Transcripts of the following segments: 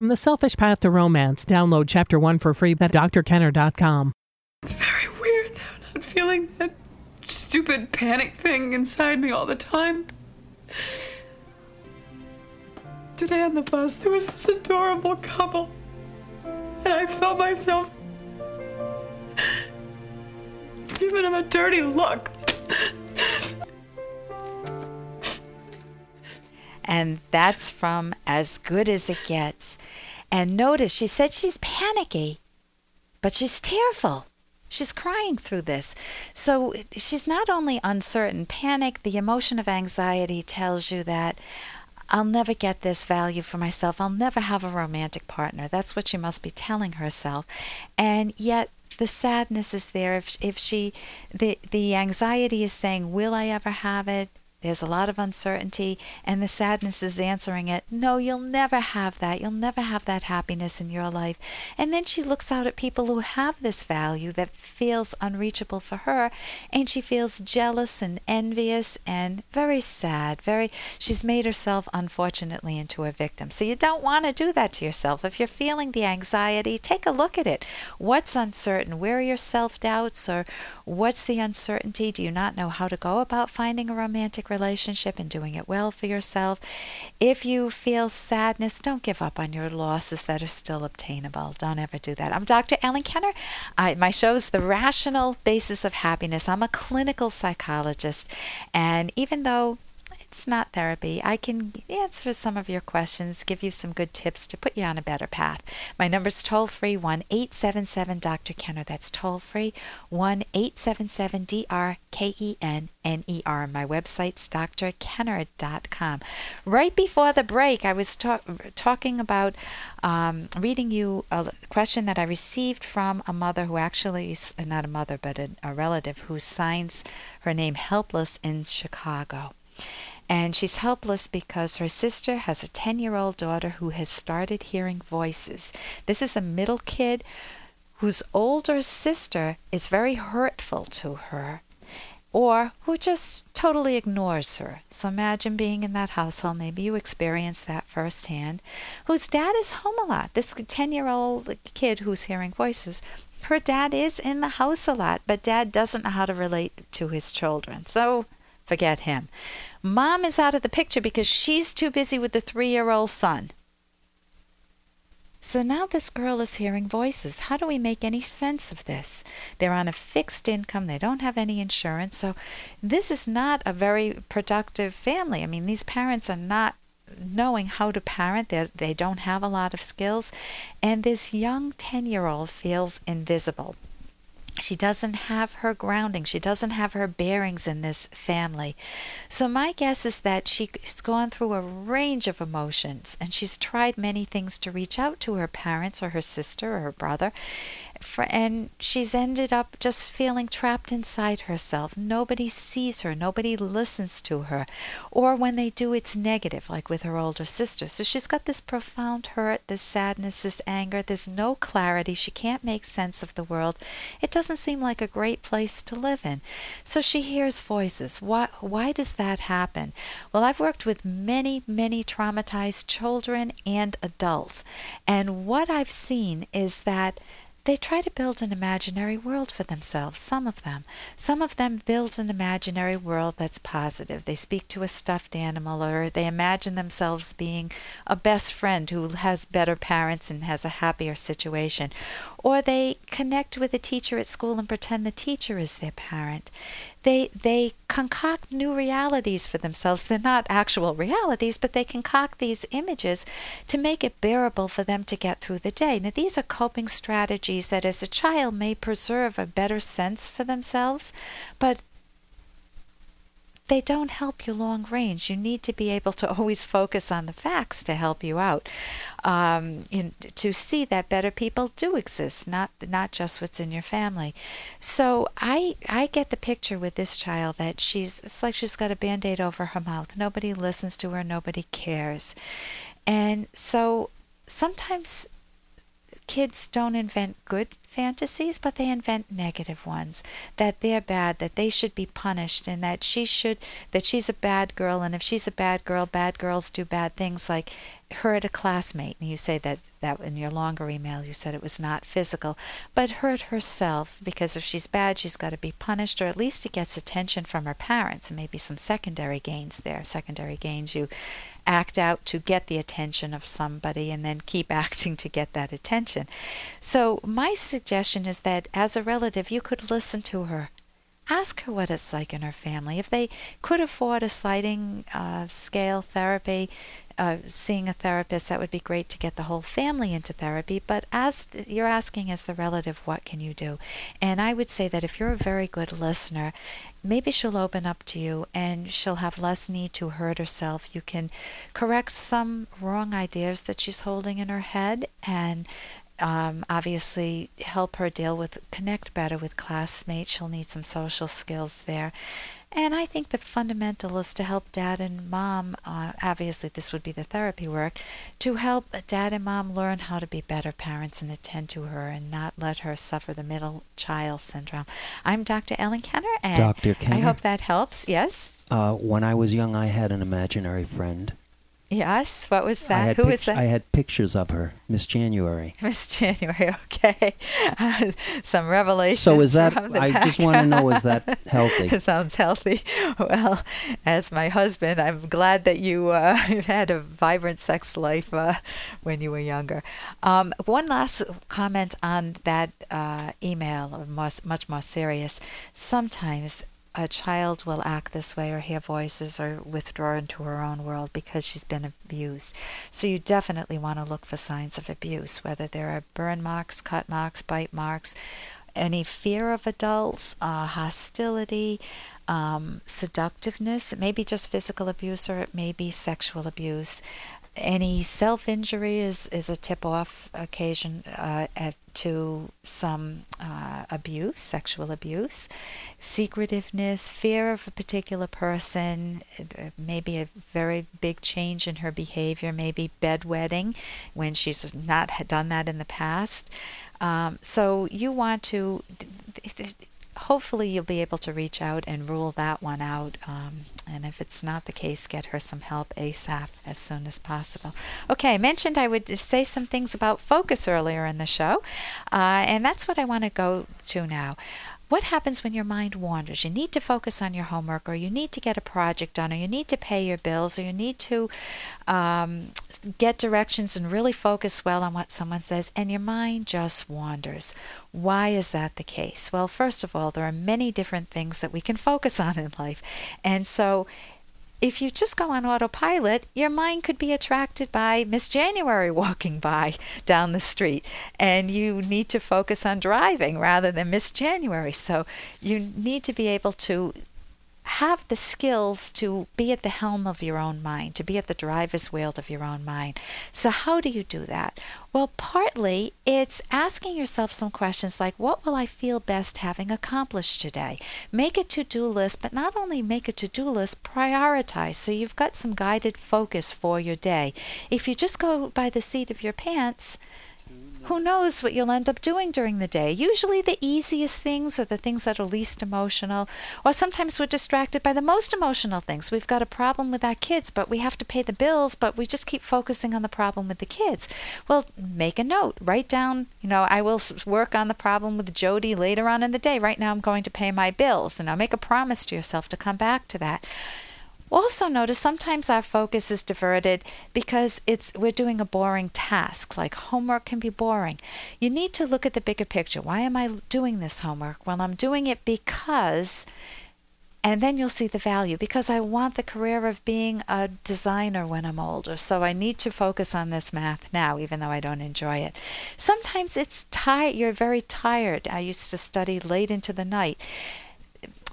From The Selfish Path to Romance, download chapter one for free at drkenner.com. It's very weird now not feeling that stupid panic thing inside me all the time. Today on the bus, there was this adorable couple, and I felt myself giving them a dirty look. And that's from As Good as It Gets. And notice she said she's panicky, but she's tearful. She's crying through this. So she's not only uncertain, panic, the emotion of anxiety tells you that I'll never get this value for myself. I'll never have a romantic partner. That's what she must be telling herself. And yet the sadness is there if if she the the anxiety is saying will I ever have it? There's a lot of uncertainty, and the sadness is answering it. No, you'll never have that. You'll never have that happiness in your life. And then she looks out at people who have this value that feels unreachable for her, and she feels jealous and envious and very sad. Very, she's made herself, unfortunately, into a victim. So you don't want to do that to yourself. If you're feeling the anxiety, take a look at it. What's uncertain? Where are your self doubts, or what's the uncertainty? Do you not know how to go about finding a romantic relationship and doing it well for yourself. If you feel sadness, don't give up on your losses that are still obtainable. Don't ever do that. I'm Dr. Ellen Kenner. I, my show is The Rational Basis of Happiness. I'm a clinical psychologist, and even though it's not therapy. I can answer some of your questions, give you some good tips to put you on a better path. My number is toll free 1 877 Dr. Kenner. That's toll free 1 877 D R K E N N E R. My website's drkenner.com. Right before the break, I was ta- talking about um, reading you a question that I received from a mother who actually, not a mother, but a, a relative who signs her name Helpless in Chicago and she's helpless because her sister has a 10 year old daughter who has started hearing voices. This is a middle kid whose older sister is very hurtful to her or who just totally ignores her. So imagine being in that household, maybe you experienced that firsthand, whose dad is home a lot. This 10 year old kid who's hearing voices, her dad is in the house a lot, but dad doesn't know how to relate to his children. So forget him. Mom is out of the picture because she's too busy with the three year old son. So now this girl is hearing voices. How do we make any sense of this? They're on a fixed income, they don't have any insurance. So this is not a very productive family. I mean, these parents are not knowing how to parent. They're, they don't have a lot of skills. And this young 10 year old feels invisible she doesn't have her grounding. She doesn't have her bearings in this family. So, my guess is that she's gone through a range of emotions and she's tried many things to reach out to her parents or her sister or her brother and she's ended up just feeling trapped inside herself. Nobody sees her, nobody listens to her, or when they do, it's negative, like with her older sister. So she's got this profound hurt, this sadness, this anger. There's no clarity. She can't make sense of the world. It doesn't seem like a great place to live in. So she hears voices. Why, why does that happen? Well, I've worked with many, many traumatized children and adults, and what I've seen is that they try to build an imaginary world for themselves, some of them. Some of them build an imaginary world that's positive. They speak to a stuffed animal or they imagine themselves being a best friend who has better parents and has a happier situation. Or they connect with a teacher at school and pretend the teacher is their parent they they concoct new realities for themselves. They're not actual realities, but they concoct these images to make it bearable for them to get through the day. Now these are coping strategies that as a child may preserve a better sense for themselves, but they don't help you long range. You need to be able to always focus on the facts to help you out. Um, in, to see that better people do exist, not not just what's in your family. So I I get the picture with this child that she's it's like she's got a band-aid over her mouth. Nobody listens to her. Nobody cares, and so sometimes kids don't invent good fantasies, but they invent negative ones that they're bad, that they should be punished, and that she should, that she's a bad girl, and if she's a bad girl, bad girls do bad things like hurt a classmate. And you say that, that in your longer email, you said it was not physical, but hurt herself because if she's bad, she's got to be punished, or at least it gets attention from her parents, and maybe some secondary gains there. Secondary gains you act out to get the attention of somebody and then keep acting to get that attention. So, my suggestion is that as a relative, you could listen to her. Ask her what it's like in her family. If they could afford a sliding uh, scale therapy, uh, seeing a therapist, that would be great to get the whole family into therapy. But as th- you're asking as the relative, what can you do? And I would say that if you're a very good listener, maybe she'll open up to you and she'll have less need to hurt herself. You can correct some wrong ideas that she's holding in her head and um, obviously help her deal with connect better with classmates. She'll need some social skills there. And I think the fundamental is to help dad and mom, uh, obviously, this would be the therapy work, to help dad and mom learn how to be better parents and attend to her and not let her suffer the middle child syndrome. I'm Dr. Ellen Kenner, and Dr. Kenner. I hope that helps. Yes? Uh, when I was young, I had an imaginary friend. Yes. What was that? Who was that? I had pictures of her, Miss January. Miss January. Okay. some revelations. So is that? I just want to know is that healthy? It sounds healthy. Well, as my husband, I'm glad that you uh, had a vibrant sex life uh, when you were younger. Um, one last comment on that uh, email, or more, much more serious. Sometimes a child will act this way or hear voices or withdraw into her own world because she's been abused. So you definitely want to look for signs of abuse, whether there are burn marks, cut marks, bite marks, any fear of adults, uh, hostility, um, seductiveness. It may be just physical abuse or it may be sexual abuse. Any self injury is, is a tip off occasion uh, at, to some uh, abuse, sexual abuse. Secretiveness, fear of a particular person, maybe a very big change in her behavior, maybe bedwetting when she's not done that in the past. Um, so you want to hopefully you'll be able to reach out and rule that one out. Um, and if it's not the case, get her some help ASAP as soon as possible. Okay, I mentioned I would say some things about focus earlier in the show, uh, and that's what I want to go to now. What happens when your mind wanders? You need to focus on your homework, or you need to get a project done, or you need to pay your bills, or you need to um, get directions and really focus well on what someone says, and your mind just wanders. Why is that the case? Well, first of all, there are many different things that we can focus on in life. And so if you just go on autopilot, your mind could be attracted by Miss January walking by down the street, and you need to focus on driving rather than Miss January. So you need to be able to have the skills to be at the helm of your own mind, to be at the driver's wheel of your own mind. So, how do you do that? Well, partly it's asking yourself some questions like, What will I feel best having accomplished today? Make a to do list, but not only make a to do list, prioritize so you've got some guided focus for your day. If you just go by the seat of your pants, who knows what you'll end up doing during the day? Usually, the easiest things are the things that are least emotional, or sometimes we're distracted by the most emotional things. We've got a problem with our kids, but we have to pay the bills, but we just keep focusing on the problem with the kids. Well, make a note, write down, you know, I will work on the problem with Jody later on in the day. Right now, I'm going to pay my bills. And now make a promise to yourself to come back to that. Also notice sometimes our focus is diverted because it's we're doing a boring task like homework can be boring. You need to look at the bigger picture. Why am I doing this homework? Well, I'm doing it because and then you'll see the value because I want the career of being a designer when I'm older. So I need to focus on this math now, even though I don't enjoy it. Sometimes it's tired. You're very tired. I used to study late into the night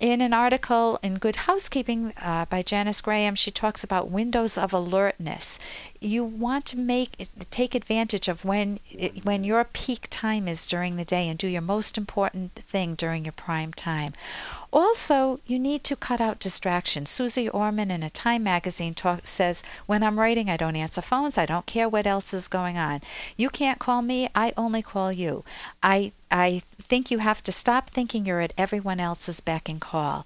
in an article in Good Housekeeping uh, by Janice Graham, she talks about windows of alertness. you want to make take advantage of when when your peak time is during the day and do your most important thing during your prime time. Also, you need to cut out distractions. Susie Orman in a Time magazine talk, says, When I'm writing, I don't answer phones. I don't care what else is going on. You can't call me. I only call you. I, I think you have to stop thinking you're at everyone else's beck and call.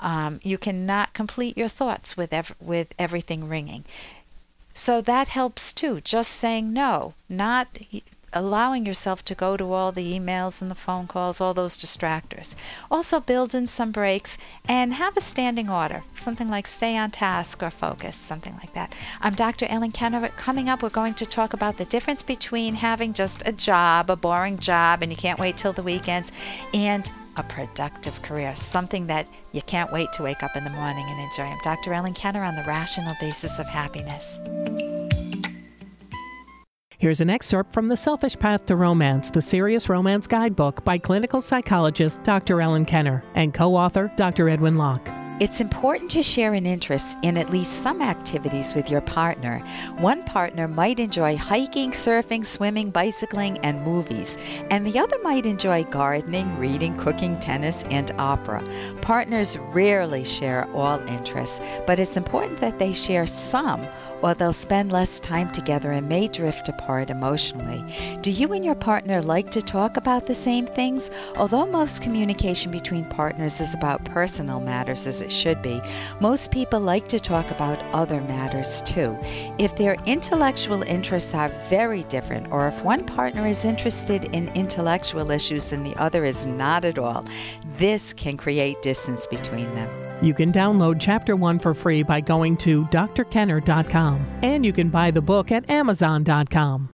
Um, you cannot complete your thoughts with, ev- with everything ringing. So that helps too. Just saying no, not allowing yourself to go to all the emails and the phone calls, all those distractors. Also, build in some breaks and have a standing order, something like stay on task or focus, something like that. I'm Dr. Ellen Kenner. Coming up, we're going to talk about the difference between having just a job, a boring job, and you can't wait till the weekends, and a productive career, something that you can't wait to wake up in the morning and enjoy. I'm Dr. Ellen Kenner on the rational basis of happiness. Here's an excerpt from The Selfish Path to Romance, the Serious Romance Guidebook by clinical psychologist Dr. Ellen Kenner and co author Dr. Edwin Locke. It's important to share an interest in at least some activities with your partner. One partner might enjoy hiking, surfing, swimming, bicycling, and movies, and the other might enjoy gardening, reading, cooking, tennis, and opera. Partners rarely share all interests, but it's important that they share some or they'll spend less time together and may drift apart emotionally. Do you and your partner like to talk about the same things? Although most communication between partners is about personal matters as it should be, most people like to talk about other matters too. If their intellectual interests are very different, or if one partner is interested in intellectual issues and the other is not at all, this can create distance between them. You can download Chapter 1 for free by going to drkenner.com, and you can buy the book at amazon.com.